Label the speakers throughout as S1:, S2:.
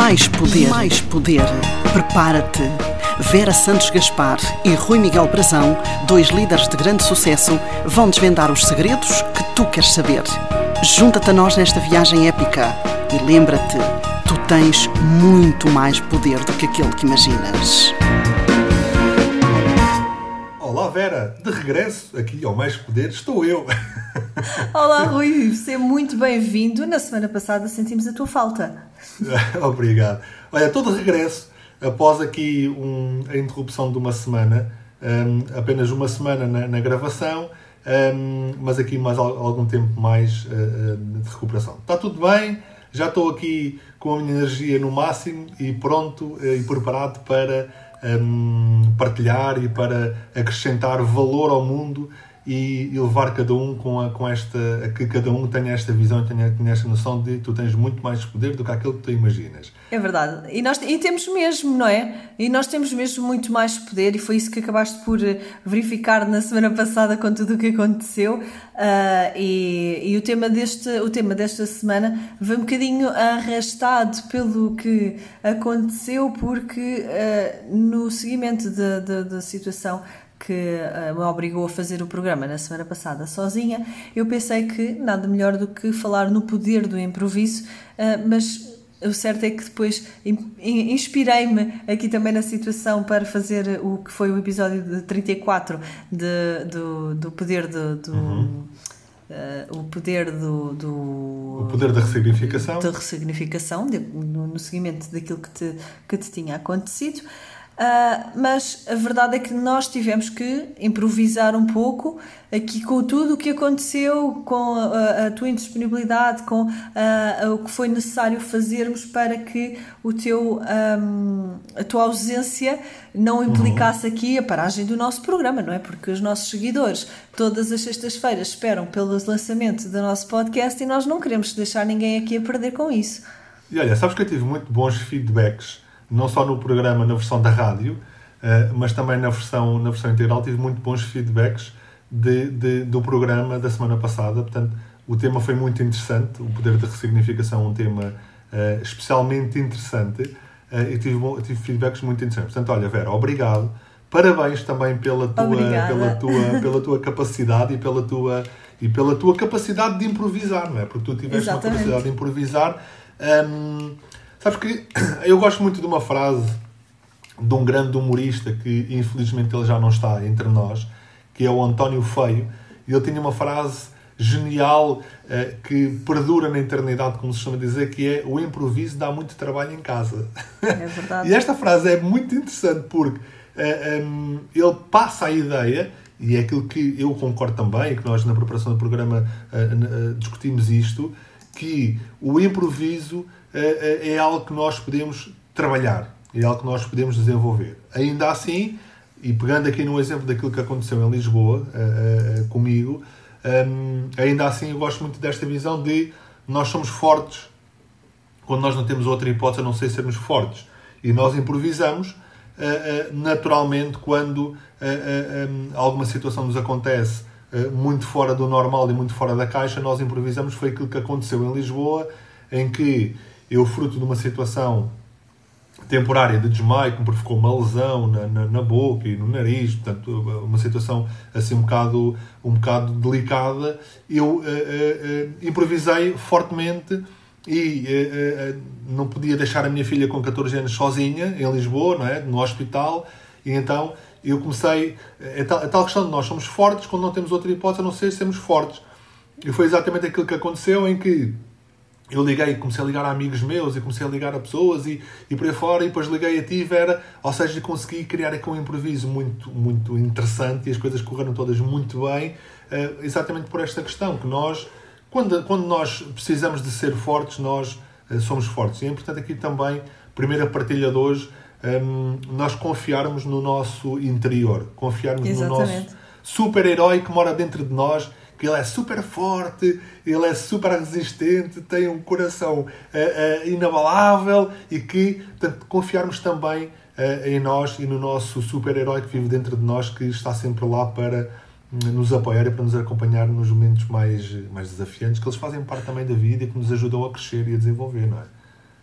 S1: Mais poder. Mais poder. Prepara-te. Vera Santos Gaspar e Rui Miguel Brazão, dois líderes de grande sucesso, vão desvendar os segredos que tu queres saber. Junta-te a nós nesta viagem épica e lembra-te, tu tens muito mais poder do que aquele que imaginas.
S2: Olá Vera, de regresso aqui ao Mais Poder estou eu.
S3: Olá Rui, seja muito bem-vindo. Na semana passada sentimos a tua falta.
S2: Obrigado. Olha, estou de regresso após aqui um, a interrupção de uma semana, um, apenas uma semana na, na gravação, um, mas aqui mais algum tempo mais uh, de recuperação. Está tudo bem, já estou aqui com a minha energia no máximo e pronto uh, e preparado para partilhar e para acrescentar valor ao mundo e, levar cada um com, a, com esta, a que cada um tenha esta visão, tenha, tenha esta noção de tu tens muito mais poder do que aquilo que tu imaginas.
S3: É verdade. E, nós, e temos mesmo, não é? E nós temos mesmo muito mais poder e foi isso que acabaste por eh, verificar na semana passada com tudo o que aconteceu. Uh, e, e o, tema deste, o tema desta semana foi um bocadinho arrastado pelo que aconteceu, porque uh, no seguimento da situação que uh, me obrigou a fazer o programa na semana passada sozinha, eu pensei que nada melhor do que falar no poder do improviso, uh, mas o certo é que depois inspirei-me aqui também na situação para fazer o que foi o episódio de 34 de, do, do poder do. do uhum. Uh, o poder do, do,
S2: o poder da ressignificação
S3: da ressignificação de, no, no seguimento daquilo que te, que te tinha acontecido Uh, mas a verdade é que nós tivemos que improvisar um pouco aqui com tudo o que aconteceu, com a, a tua indisponibilidade, com uh, o que foi necessário fazermos para que o teu, um, a tua ausência não uhum. implicasse aqui a paragem do nosso programa, não é? Porque os nossos seguidores todas as sextas-feiras esperam pelo lançamento do nosso podcast e nós não queremos deixar ninguém aqui a perder com isso.
S2: E olha, sabes que eu tive muito bons feedbacks não só no programa, na versão da rádio, uh, mas também na versão, na versão integral, tive muito bons feedbacks de, de, do programa da semana passada. Portanto, o tema foi muito interessante, o poder da ressignificação é um tema uh, especialmente interessante uh, e tive, tive feedbacks muito interessantes. Portanto, olha, Vera, obrigado. Parabéns também pela tua, pela tua, pela tua capacidade e pela tua, e pela tua capacidade de improvisar, não é? Porque tu tiveste Exatamente. uma capacidade de improvisar. Um, Sabes que eu gosto muito de uma frase de um grande humorista que infelizmente ele já não está entre nós, que é o António Feio, e ele tinha uma frase genial uh, que perdura na eternidade, como se chama dizer, que é o improviso dá muito trabalho em casa.
S3: É verdade.
S2: e esta frase é muito interessante porque uh, eh, um, ele passa a ideia, e é aquilo que eu concordo também, que nós na preparação do programa uh, discutimos isto, que o improviso é, é, é algo que nós podemos trabalhar, é algo que nós podemos desenvolver. Ainda assim, e pegando aqui no exemplo daquilo que aconteceu em Lisboa uh, uh, comigo, um, ainda assim eu gosto muito desta visão de nós somos fortes quando nós não temos outra hipótese a não ser sermos fortes. E nós improvisamos naturalmente quando um, alguma situação nos acontece muito fora do normal e muito fora da caixa, nós improvisamos. Foi aquilo que aconteceu em Lisboa, em que eu, fruto de uma situação temporária de desmaio, que me provocou uma lesão na, na, na, boca e no nariz, portanto, uma situação assim um bocado, um bocado delicada, eu uh, uh, uh, improvisei fortemente e não podia deixar a minha filha com 14 anos sozinha em Lisboa, não é? no hospital, e então eu comecei. A tal, a tal questão de nós somos fortes quando não temos outra hipótese a não ser sermos fortes. E foi exatamente aquilo que aconteceu em que eu liguei, comecei a ligar a amigos meus e comecei a ligar a pessoas e, e por aí fora, e depois liguei a ti, Vera, ou seja, consegui criar aqui um improviso muito, muito interessante e as coisas correram todas muito bem, uh, exatamente por esta questão, que nós, quando, quando nós precisamos de ser fortes, nós uh, somos fortes. E é importante aqui também, primeira partilha de hoje, ehm, nós confiarmos no nosso interior, confiarmos exatamente. no nosso super-herói que mora dentro de nós que ele é super forte, ele é super resistente, tem um coração uh, uh, inabalável e que, portanto, confiarmos também uh, em nós e no nosso super-herói que vive dentro de nós, que está sempre lá para nos apoiar e para nos acompanhar nos momentos mais, mais desafiantes, que eles fazem parte também da vida e que nos ajudam a crescer e a desenvolver, não é?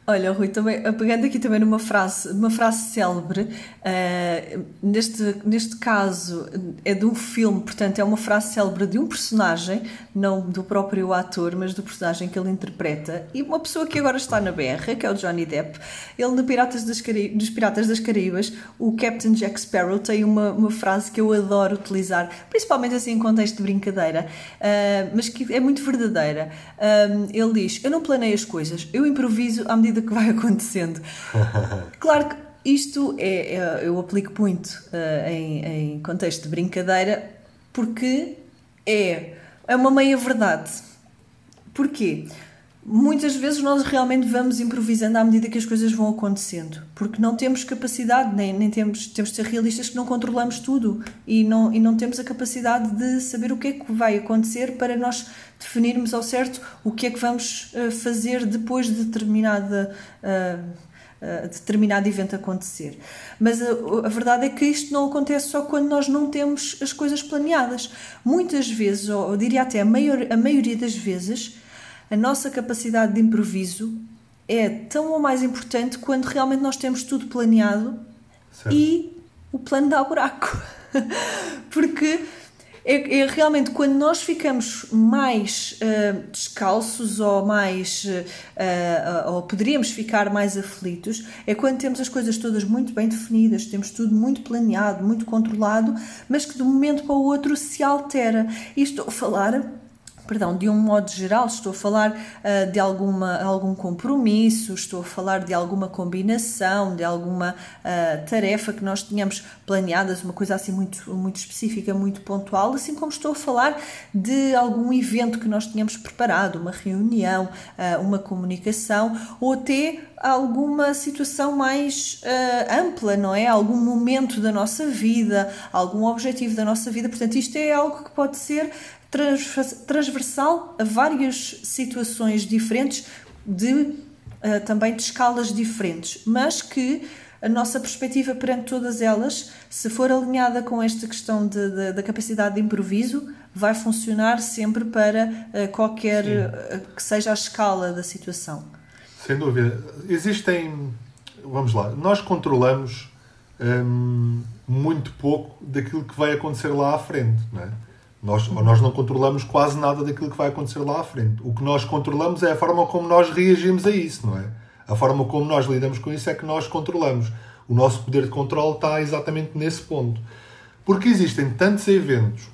S3: Olha, Rui, também, pegando aqui também numa frase, uma frase célebre, uh, neste, neste caso é de um filme, portanto é uma frase célebre de um personagem, não do próprio ator, mas do personagem que ele interpreta, e uma pessoa que agora está na BR, que é o Johnny Depp, ele no Piratas das Cari dos Piratas das Caraíbas, o Captain Jack Sparrow tem uma, uma frase que eu adoro utilizar, principalmente assim em contexto de brincadeira, uh, mas que é muito verdadeira. Uh, ele diz, eu não planeio as coisas, eu improviso à medida medida que vai acontecendo. Claro que isto é, é eu aplico muito uh, em, em contexto de brincadeira porque é, é uma meia-verdade. Porquê? Muitas vezes nós realmente vamos improvisando à medida que as coisas vão acontecendo, porque não temos capacidade, nem, nem temos, temos de ser realistas que não controlamos tudo e não, e não temos a capacidade de saber o que é que vai acontecer para nós definirmos ao certo o que é que vamos uh, fazer depois de determinada. Uh, Uh, determinado evento acontecer. Mas a, a, verdade é que isto não acontece só quando nós não temos as coisas planeadas. Muitas vezes, ou eu diria até a, maior, a maioria das vezes, a nossa capacidade de improviso é tão ou mais importante quando realmente nós temos tudo planeado certo. e o plano dá buraco. Porque é, é, realmente quando nós ficamos mais uh, descalços ou mais uh, uh, ou poderíamos ficar mais aflitos é quando temos as coisas todas muito bem definidas, temos tudo muito planeado, muito controlado, mas que de um momento para o outro se altera. E estou a falar perdão, de um modo geral, estou a falar uh, de alguma, algum compromisso, estou a falar de alguma combinação, de alguma uh, tarefa que nós tínhamos planeadas, uma coisa assim muito, muito específica, muito pontual, assim como estou a falar de algum evento que nós tínhamos preparado, uma reunião, uh, uma comunicação, ou até alguma situação mais ampla, não é? Algum momento da nossa vida, algum objetivo da nossa vida. Portanto, isto é algo que pode ser transversal a várias situações diferentes, de, uh, também de escalas diferentes, mas que a nossa perspectiva perante todas elas, se for alinhada com esta questão de, de, da capacidade de improviso, vai funcionar sempre para uh, qualquer uh, que seja a escala da situação.
S2: Sem dúvida. Existem. Vamos lá, nós controlamos hum, muito pouco daquilo que vai acontecer lá à frente, não é? Nós, nós não controlamos quase nada daquilo que vai acontecer lá à frente. O que nós controlamos é a forma como nós reagimos a isso, não é? A forma como nós lidamos com isso é que nós controlamos. O nosso poder de controle está exatamente nesse ponto. Porque existem tantos eventos,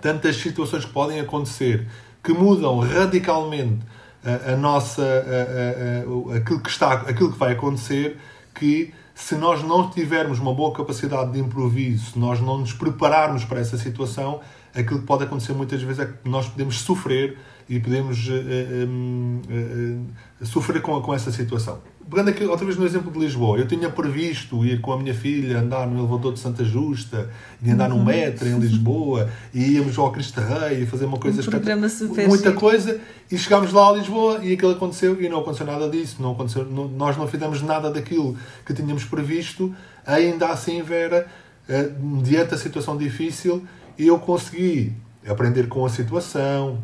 S2: tantas situações que podem acontecer, que mudam radicalmente a, a nossa a, a, aquilo que está aquilo que vai acontecer que se nós não tivermos uma boa capacidade de improviso se nós não nos prepararmos para essa situação aquilo que pode acontecer muitas vezes é que nós podemos sofrer e podemos uh, uh, uh, sofrer com, com essa situação. Pegando aqui outra vez no exemplo de Lisboa, eu tinha previsto ir com a minha filha andar no elevador de Santa Justa e andar uhum. no metro em Lisboa e íamos ao Cristo Rei e fazer uma coisa
S3: um
S2: muita chique. coisa e chegámos lá a Lisboa e aquilo aconteceu e não aconteceu nada disso, não aconteceu, não, nós não fizemos nada daquilo que tínhamos previsto, ainda assim Vera, mediante a situação difícil, e eu consegui aprender com a situação,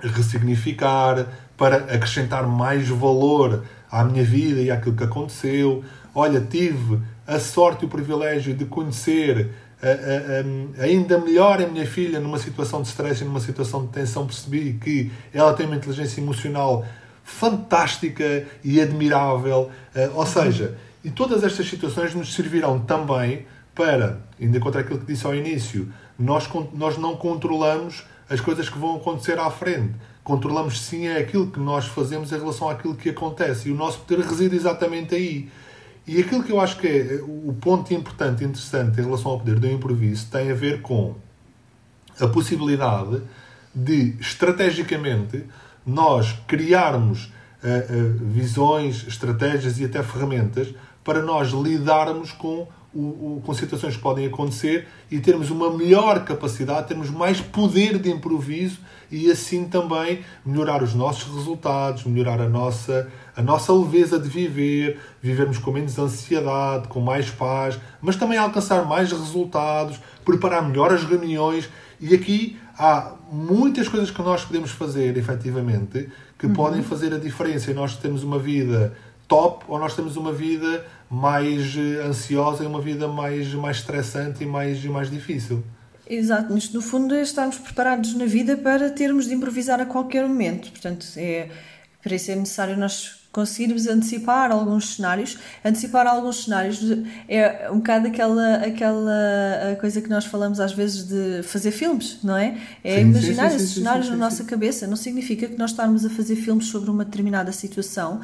S2: ressignificar, para acrescentar mais valor à minha vida e àquilo que aconteceu. Olha, tive a sorte e o privilégio de conhecer a, a, a, ainda melhor a minha filha numa situação de stress e numa situação de tensão. Percebi que ela tem uma inteligência emocional fantástica e admirável. Uh, ou seja, e todas estas situações nos servirão também para, ainda contra aquilo que disse ao início, nós, nós não controlamos as coisas que vão acontecer à frente. Controlamos sim é aquilo que nós fazemos em relação àquilo que acontece. E o nosso poder reside exatamente aí. E aquilo que eu acho que é o ponto importante e interessante em relação ao poder do improviso tem a ver com a possibilidade de, estrategicamente, nós criarmos uh, uh, visões, estratégias e até ferramentas para nós lidarmos com o, o, com situações que podem acontecer e termos uma melhor capacidade, termos mais poder de improviso e assim também melhorar os nossos resultados, melhorar a nossa, a nossa leveza de viver, vivermos com menos ansiedade, com mais paz, mas também alcançar mais resultados, preparar melhor as reuniões. E aqui há muitas coisas que nós podemos fazer, efetivamente, que uhum. podem fazer a diferença. E nós temos uma vida top ou nós temos uma vida mais eh, ansiosa e uma vida mais, mais estressante e mais, mais difícil.
S3: Exato, mas no fundo é estarmos preparados na vida para termos de improvisar a qualquer momento. Portanto, é, para isso é necessário nós conseguirmos antecipar alguns cenários. Antecipar alguns cenários é um bocado aquela, aquela coisa que nós falamos às vezes de fazer filmes, não é? É sim, imaginar sim, sim, esses cenários na nossa cabeça. Não significa que nós estarmos a fazer filmes sobre uma determinada situação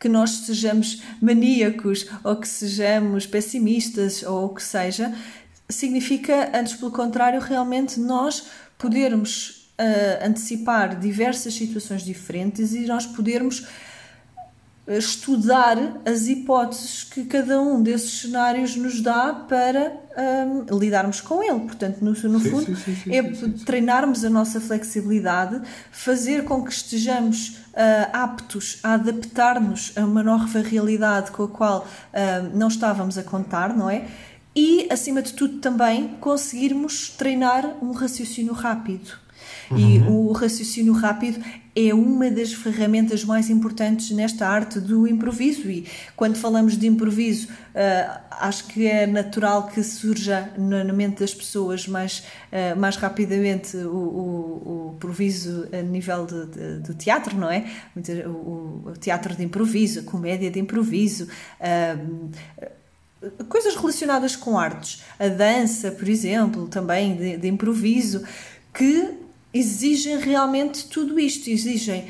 S3: que nós sejamos maníacos ou que sejamos pessimistas ou o que seja, significa, antes pelo contrário, realmente nós podermos uh, antecipar diversas situações diferentes e nós podermos estudar as hipóteses que cada um desses cenários nos dá para um, lidarmos com ele. Portanto, no, no sim, fundo, sim, sim, é treinarmos a nossa flexibilidade, fazer com que estejamos uh, aptos a adaptar-nos a uma nova realidade com a qual uh, não estávamos a contar, não é? E, acima de tudo, também conseguirmos treinar um raciocínio rápido. Uhum. E o raciocínio rápido é uma das ferramentas mais importantes nesta arte do improviso. E quando falamos de improviso, uh, acho que é natural que surja na mente das pessoas mais, uh, mais rapidamente o, o, o, improviso a nível de, de, do teatro, não é? O, o, teatro de improviso, a comédia de improviso. Uh, coisas relacionadas com artes, a dança, por exemplo, também de, de improviso, que exigem realmente tudo isto, exigem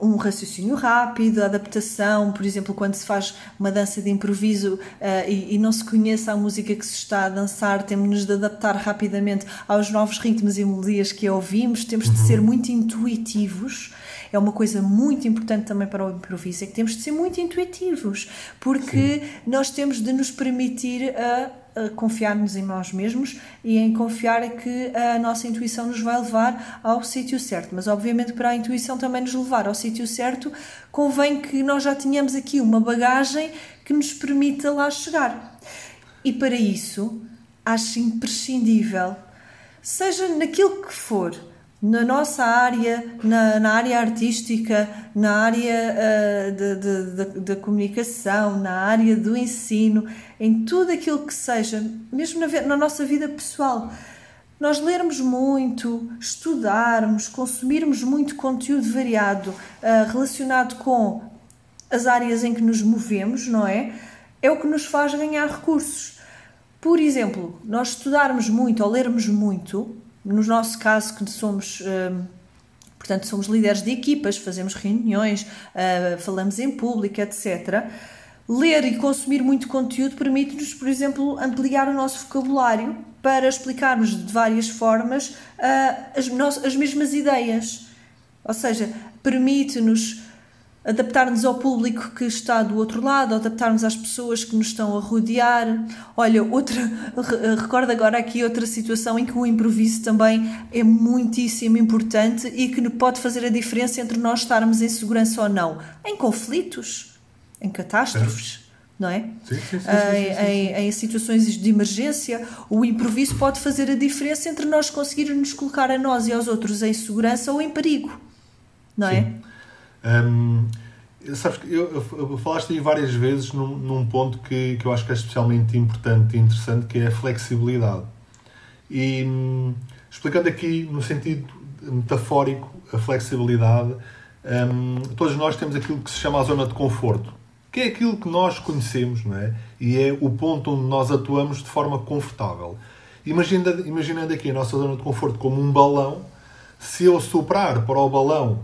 S3: um, um, raciocínio rápido, adaptação, por exemplo, quando se faz uma dança de improviso uh, e, e, não se conhece a música que se está a dançar, temos de adaptar rapidamente aos novos ritmos e melodias que ouvimos, temos de ser uhum. muito intuitivos. É uma coisa muito importante também para o improviso, é que temos de ser muito intuitivos, porque Sim. nós temos de nos permitir a confiar-nos em nós mesmos e em confiar que a nossa intuição nos vai levar ao sítio certo. Mas, obviamente, para a intuição também nos levar ao sítio certo, convém que nós já tenhamos aqui uma bagagem que nos permita lá chegar. E para isso, acho imprescindível, seja naquilo que for, na nossa área, na, na área artística, na área uh, da comunicação, na área do ensino, em tudo aquilo que seja, mesmo na, na nossa vida pessoal. Nós lermos muito, estudarmos, consumirmos muito conteúdo variado uh, relacionado com as áreas em que nos movemos, não é? É o que nos faz ganhar recursos. Por exemplo, nós estudarmos muito ou lermos muito, no nosso caso, que somos. Hum, portanto, somos líderes de equipas, fazemos reuniões, uh, falamos em público, etc. Ler e consumir muito conteúdo permite-nos, por exemplo, ampliar o nosso vocabulário para explicarmos de várias formas uh, as, as mesmas ideias. Ou seja, permite-nos adaptar-nos ao público que está do outro lado, adaptarmos às pessoas que nos estão a rodear. Olha, outra, recordo agora aqui outra situação em que o improviso também é muitíssimo importante e que pode fazer a diferença entre nós estarmos em segurança ou não. Em conflitos, em catástrofes. É. Não é?
S2: Sim, sim, sim,
S3: em, em, em, situações de emergência, o improviso pode fazer a diferença entre nós conseguirmos nos colocar a nós e aos outros em segurança ou em perigo. Não é?
S2: Um, sabes que eu, eu, falaste aí várias vezes num, num, ponto que, que eu acho que é especialmente importante e interessante, que é a flexibilidade. E um, explicando aqui no sentido metafórico a flexibilidade, um, todos nós temos aquilo que se chama a zona de conforto, que é aquilo que nós conhecemos, não é? E é o ponto onde nós atuamos de forma confortável. Imaginando, imaginando aqui a nossa zona de conforto como um balão, se eu soprar para o balão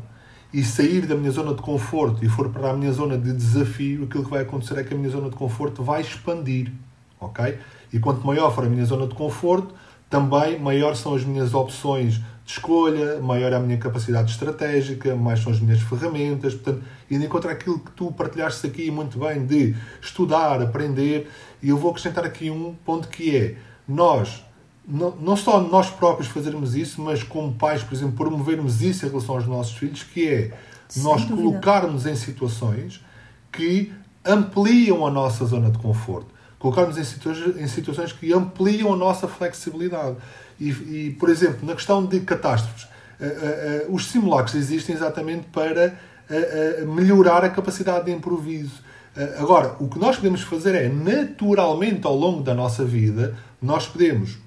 S2: e sair da minha zona de conforto e for para a minha zona de desafio, aquilo que vai acontecer é que a minha zona de conforto vai expandir, ok? E quanto maior for a minha zona de conforto, também maior são as minhas opções de escolha, maior é a minha capacidade estratégica, mais são as minhas ferramentas. Portanto, indo encontrar aquilo que tu partilhaste aqui muito bem de estudar, aprender, e eu vou acrescentar aqui um ponto que é nós não, não só nós próprios fazermos isso, mas como pais, por exemplo, promovermos isso em relação aos nossos filhos, que é Sem nós dúvida. colocarmos em situações que ampliam a nossa zona de conforto. Colocarmos em, situa em situações que ampliam a nossa flexibilidade. E, e, por exemplo, na questão de catástrofes, os simulacros existem exatamente para melhorar a capacidade de improviso. Agora, o que nós podemos fazer é, naturalmente, ao longo da nossa vida, nós podemos,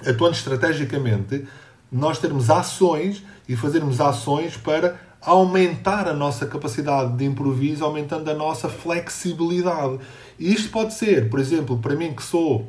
S2: atuando estrategicamente, nós termos ações e fazermos ações para aumentar a nossa capacidade de improviso, aumentando a nossa flexibilidade. E isto pode ser, por exemplo, para mim que sou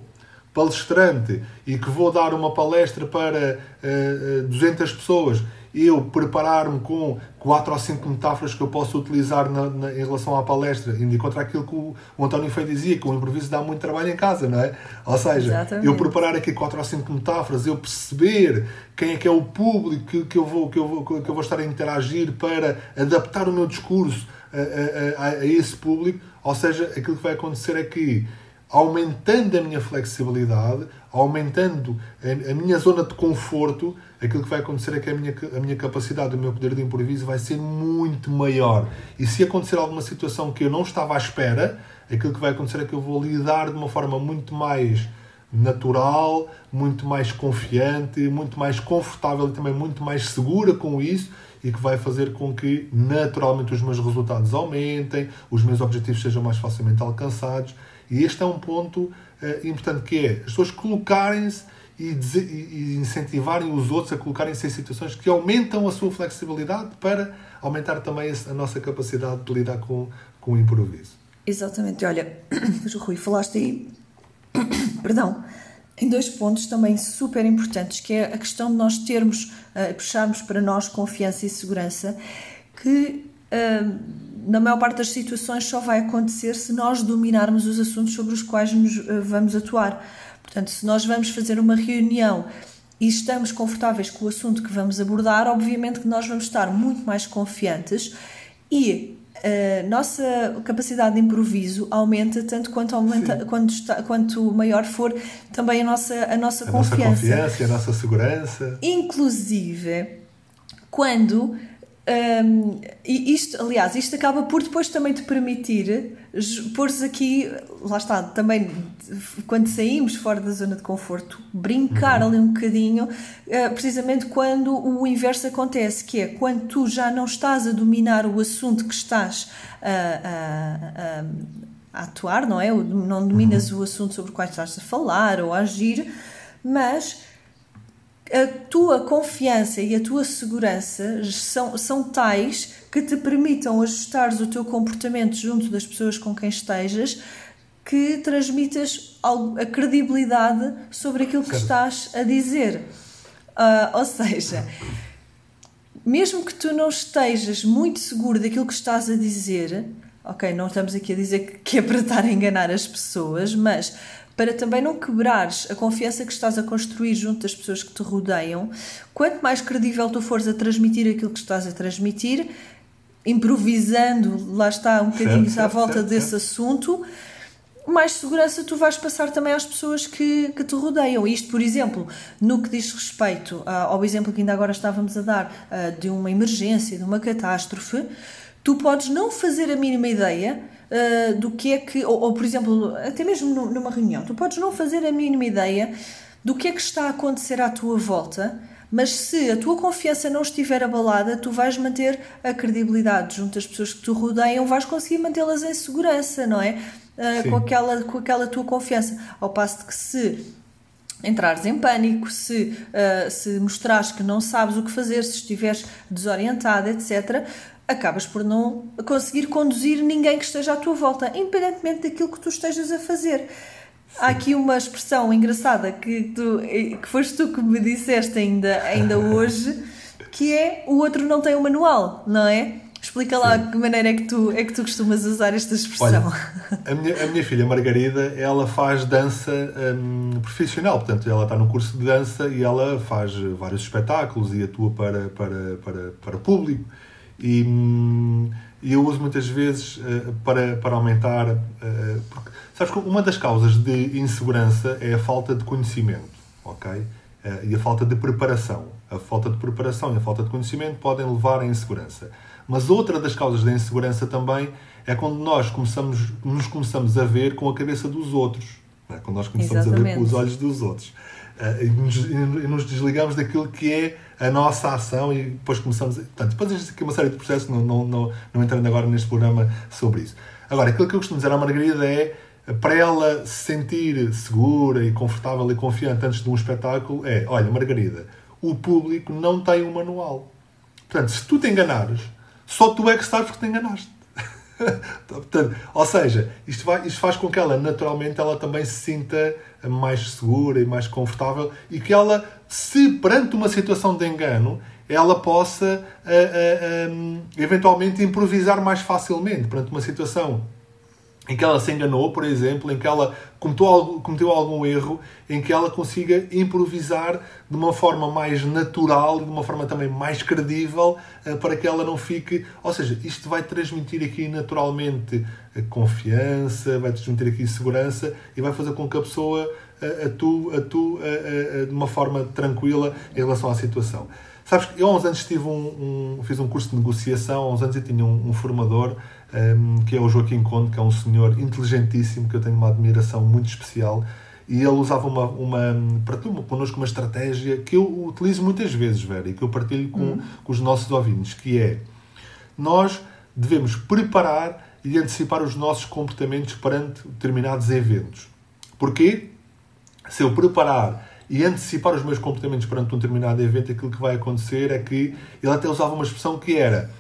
S2: palestrante e que vou dar uma palestra para uh, 200 pessoas eu preparar-me com quatro ou cinco metáforas que eu posso utilizar na, na, em relação à palestra, indo contra aquilo que o, o António Feio dizia, que o improviso dá muito trabalho em casa, não é? Ou seja, Exatamente. eu preparar aqui quatro ou cinco metáforas, eu perceber quem é que é o público que, que, eu, vou, que, eu, vou, que eu vou estar a interagir para adaptar o meu discurso a, a, a, a esse público, ou seja, aquilo que vai acontecer é que aumentando a minha flexibilidade, aumentando a, minha zona de conforto, aquilo que vai acontecer é que a minha, a minha capacidade, o meu poder de improviso vai ser muito maior. E se acontecer alguma situação que eu não estava à espera, aquilo que vai acontecer é que eu vou lidar de uma forma muito mais natural, muito mais confiante, muito mais confortável e também muito mais segura com isso e que vai fazer com que naturalmente os meus resultados aumentem, os meus objetivos sejam mais facilmente alcançados. E este é um ponto uh, importante que é as pessoas colocarem-se e, e incentivarem os outros a colocarem-se em situações que aumentam a sua flexibilidade para aumentar também a nossa capacidade de lidar com, com o improviso.
S3: Exatamente. Olha, Rui, falaste aí, perdão, em dois pontos também super importantes, que é a questão de nós termos, uh, puxarmos para nós confiança e segurança, que uh, na maior parte das situações só vai acontecer se nós dominarmos os assuntos sobre os quais nos uh, vamos atuar. Portanto, se nós vamos fazer uma reunião e estamos confortáveis com o assunto que vamos abordar, obviamente que nós vamos estar muito mais confiantes e a nossa capacidade de improviso aumenta tanto quanto, aumenta, quanto, está, quanto maior for também a nossa, a nossa
S2: a
S3: confiança.
S2: Nossa confiança e a nossa segurança.
S3: Inclusive, quando um, e isto, aliás, isto acaba por depois também te permitir pôr-se aqui, lá está, também quando saímos fora da zona de conforto, brincar uhum. ali um bocadinho, uh, precisamente quando o inverso acontece, que é quando tu já não estás a dominar o assunto que estás a, a, a atuar, não é? Não dominas uhum. o assunto sobre o qual estás a falar ou a agir, mas a tua confiança e a tua segurança são, são tais que te permitam ajustar o teu comportamento junto das pessoas com quem estejas que transmitas a credibilidade sobre aquilo que estás a dizer. Uh, ou seja, mesmo que tu não estejas muito seguro daquilo que estás a dizer, ok, não estamos aqui a dizer que é para estar a enganar as pessoas, mas para também não quebrares a confiança que estás a construir junto das pessoas que te rodeiam, quanto mais credível tu fores a transmitir aquilo que estás a transmitir, improvisando, lá está um bocadinho à volta desse assunto, mais segurança tu vais passar também às pessoas que, que te rodeiam. Isto, por exemplo, no que diz respeito ao exemplo que ainda agora estávamos a dar de uma emergência, de uma catástrofe, tu podes não fazer a mínima ideia uh, do que é que, ou, ou, por exemplo, até mesmo numa reunião, tu podes não fazer a mínima ideia do que é que está a acontecer à tua volta, mas se a tua confiança não estiver abalada, tu vais manter a credibilidade junto às pessoas que te rodeiam, vais conseguir mantê-las em segurança, não é? Uh, com, aquela, com aquela tua confiança. Ao passo de que se entrares em pânico, se, uh, se mostrares que não sabes o que fazer, se estiveres desorientado, etc., acabas por não conseguir conduzir ninguém que esteja à tua volta, independentemente daquilo que tu estejas a fazer. Sim. Há aqui uma expressão engraçada que, tu, que foste tu que me disseste ainda, ainda hoje, que é o outro não tem o um manual, não é? Explica lá de que maneira é que tu, é que tu costumas usar esta expressão.
S2: Olha, a, minha, a minha filha Margarida, ela faz dança hum, profissional, portanto, ela está no curso de dança e ela faz vários espetáculos e atua para, para, para, para público. E, e eu uso muitas vezes uh, para, para aumentar. Uh, porque, sabes que uma das causas de insegurança é a falta de conhecimento, ok? Uh, e a falta de preparação. A falta de preparação e a falta de conhecimento podem levar à insegurança. Mas outra das causas da insegurança também é quando nós começamos, nos começamos a ver com a cabeça dos outros, é? quando nós começamos Exatamente. a ver com os olhos dos outros. Uh, e, nos, e, nos, desligamos daquilo que é a nossa ação e depois começamos. Portanto, depois existe aqui uma série de processos, não, não, não, não entrando agora neste programa sobre isso. Agora, aquilo que eu costumo dizer à Margarida é para ela se sentir segura e confortável e confiante antes de um espetáculo é, olha, Margarida, o público não tem um manual. Portanto, se tu te enganares, só tu é que sabes que te enganaste. Portanto, ou seja, isto, vai, isto faz com que ela, naturalmente, ela também se sinta mais segura e mais confortável e que ela, se perante uma situação de engano, ela possa uh, uh, um, eventualmente improvisar mais facilmente perante uma situação em que ela se enganou, por exemplo, em que ela cometeu, cometeu algum erro, em que ela consiga improvisar de uma forma mais natural de uma forma também mais credível uh, para que ela não fique. Ou seja, isto vai transmitir aqui naturalmente confiança, vai transmitir aqui segurança e vai fazer com que a pessoa uh, atue, atue de uma forma tranquila em relação à situação. Sabes que eu há uns anos tive um, um, fiz um curso de negociação, há uns anos eu tinha um, um formador um, que é o Joaquim Conde, que é um senhor inteligentíssimo, que eu tenho uma admiração muito especial, e ele usava uma, uma partilhou connosco uma estratégia que eu utilizo muitas vezes, Vera, e que eu partilho com, uhum. com os nossos ouvintes, que é nós devemos preparar e antecipar os nossos comportamentos perante determinados eventos. Porquê? Se eu preparar e antecipar os meus comportamentos perante um determinado evento, aquilo que vai acontecer é que ele até usava uma expressão que era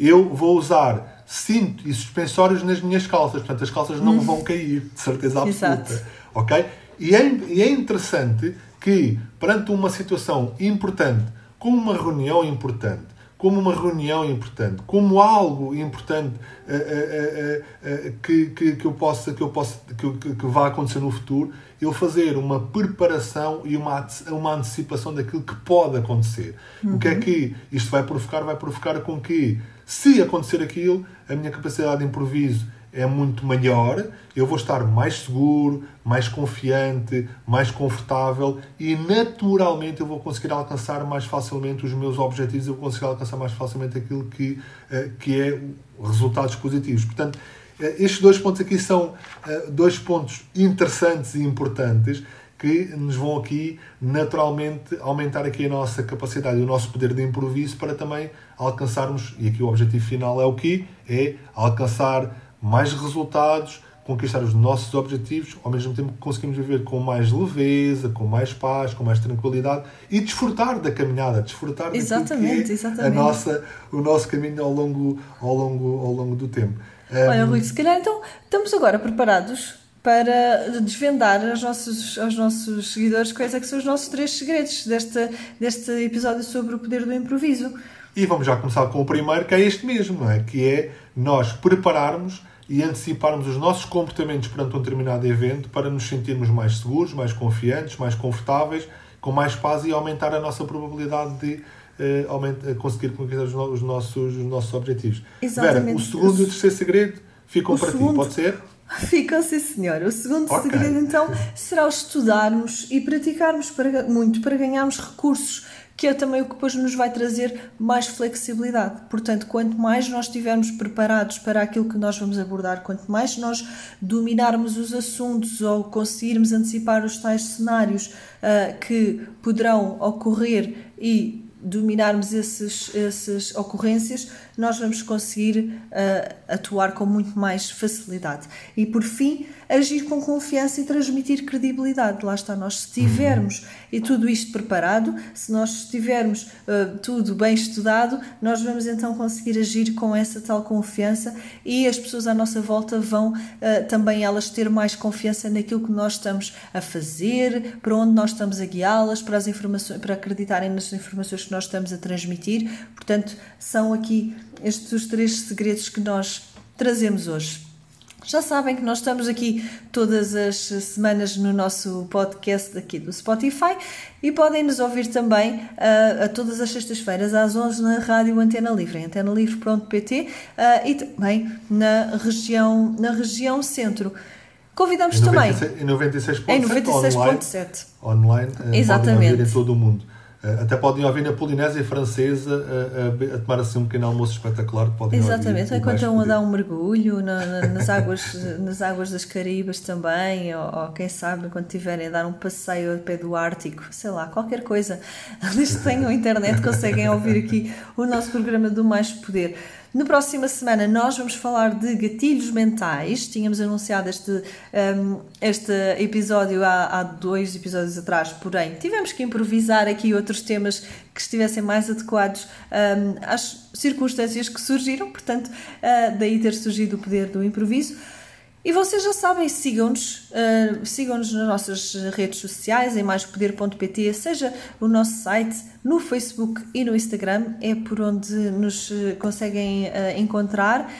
S2: eu vou usar cinto e suspensórios nas minhas calças. Portanto, as calças não hum. vão cair, de certeza absoluta. Exato. Ok? E é, e é interessante que, perante uma situação importante, como uma reunião importante, como uma reunião importante, como algo importante uh, uh, uh, que, que, que eu possa, que, eu possa que, que, que vá acontecer no futuro, eu fazer uma preparação e uma, uma antecipação daquilo que pode acontecer. Uhum. O que é uhum. que isto vai provocar? Vai provocar com que se acontecer aquilo, a minha capacidade de improviso é muito maior, eu vou estar mais seguro, mais confiante, mais confortável e naturalmente eu vou conseguir alcançar mais facilmente os meus objetivos, eu vou conseguir alcançar mais facilmente aquilo que, eh, que é resultados positivos. Portanto, eh, estes dois pontos aqui são eh, dois pontos interessantes e importantes que nos vão aqui naturalmente aumentar aqui a nossa capacidade, o nosso poder de improviso para também alcançarmos, e aqui o objetivo final é o que? É alcançar mais resultados, conquistar os nossos objetivos, ao mesmo tempo que conseguimos viver com mais leveza, com mais paz, com mais tranquilidade e desfrutar da caminhada, desfrutar
S3: exatamente,
S2: que é
S3: exatamente.
S2: A nossa, o nosso caminho ao longo, ao longo, ao longo do tempo.
S3: Olha, Rui, se calhar então estamos agora preparados para desvendar aos nossos, aos nossos seguidores quais é que são os nossos três segredos deste, deste episódio sobre o poder do improviso.
S2: E vamos já começar com o primeiro, que é este mesmo, é? Que é nós prepararmos e anteciparmos os nossos comportamentos perante um determinado evento para nos sentirmos mais seguros, mais confiantes, mais confortáveis, com mais paz e aumentar a nossa probabilidade de eh, aumenta, conseguir conquistar os, os, nossos, os nossos objetivos.
S3: Exatamente.
S2: Vera, o segundo e o terceiro segredo ficam o para segundo... ti, pode ser?
S3: Ficam, sim, senhor. O segundo okay. segredo, então, será o estudarmos e praticarmos para, muito para ganharmos recursos, que é também o que depois nos vai trazer mais flexibilidade. Portanto, quanto mais nós estivermos preparados para aquilo que nós vamos abordar, quanto mais nós dominarmos os assuntos ou conseguirmos antecipar os tais cenários uh, que poderão ocorrer e dominarmos esses, essas ocorrências, nós vamos conseguir uh, atuar com muito mais facilidade. E por fim, agir com confiança e transmitir credibilidade. Lá está, nós se tivermos e tudo isto preparado, se nós tivermos uh, tudo bem estudado, nós vamos então conseguir agir com essa tal confiança e as pessoas à nossa volta vão uh, também elas ter mais confiança naquilo que nós estamos a fazer, para onde nós estamos a guiá-las, para as informações, para acreditarem nas informações que nós estamos a transmitir. Portanto, são aqui estes os três segredos que nós trazemos hoje. Já sabem que nós estamos aqui todas as semanas no nosso podcast aqui do Spotify e podem nos ouvir também uh, a todas as sextas-feiras às 11 na Rádio Antena Livre, antenalivre.pt uh, e também na região, na região centro. Convidamos
S2: em
S3: também.
S2: Em 96.7
S3: 96.
S2: online, online uh, Exatamente. em todo o mundo. Uh, até podem ouvir na Polinésia Francesa a, a, a, tomar assim um pequeno almoço espetacular. Podem
S3: Exatamente, enquanto estão a dar um mergulho na, na, nas, águas, nas águas das Caribas também, ou, ou, quem sabe quando tiverem a dar um passeio ao pé do Ártico, sei lá, qualquer coisa. Desde que tenham internet conseguem ouvir aqui o nosso programa do Mais Poder. Na próxima semana nós vamos falar de gatilhos mentais. Tínhamos anunciado este, um, este episódio há, há, dois episódios atrás, porém tivemos que improvisar aqui outros temas que estivessem mais adequados um, às circunstâncias que surgiram, portanto, uh, daí ter surgido o poder do improviso. E vocês já sabem, sigam-nos, uh, sigam-nos nas nossas redes sociais, em maispoder.pt, seja o nosso site, no Facebook e no Instagram, é por onde nos uh, conseguem uh, encontrar.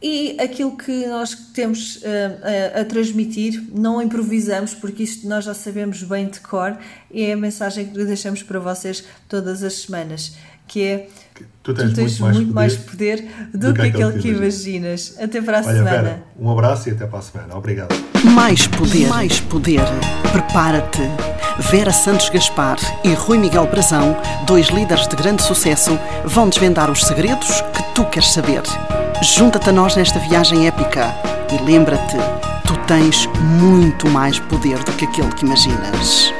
S3: E aquilo que nós temos a, a transmitir, não improvisamos, porque isto nós já sabemos bem de cor, é a mensagem que deixamos para vocês todas as semanas, que é
S2: Tu tens, tu tens muito, muito, mais,
S3: poder, mais poder do, do, que, que aquele que imaginas. imaginas. Até para a Olha, semana. Vera,
S2: um abraço e até para a semana. Obrigado.
S1: Mais poder, mais poder. Prepara-te. Vera Santos Gaspar e Rui Miguel Brazão, dois líderes de grande sucesso, vão desvendar os segredos que tu queres saber. Junta-te a nós nesta viagem épica e lembra-te, tu tens muito mais poder do que aquele que imaginas.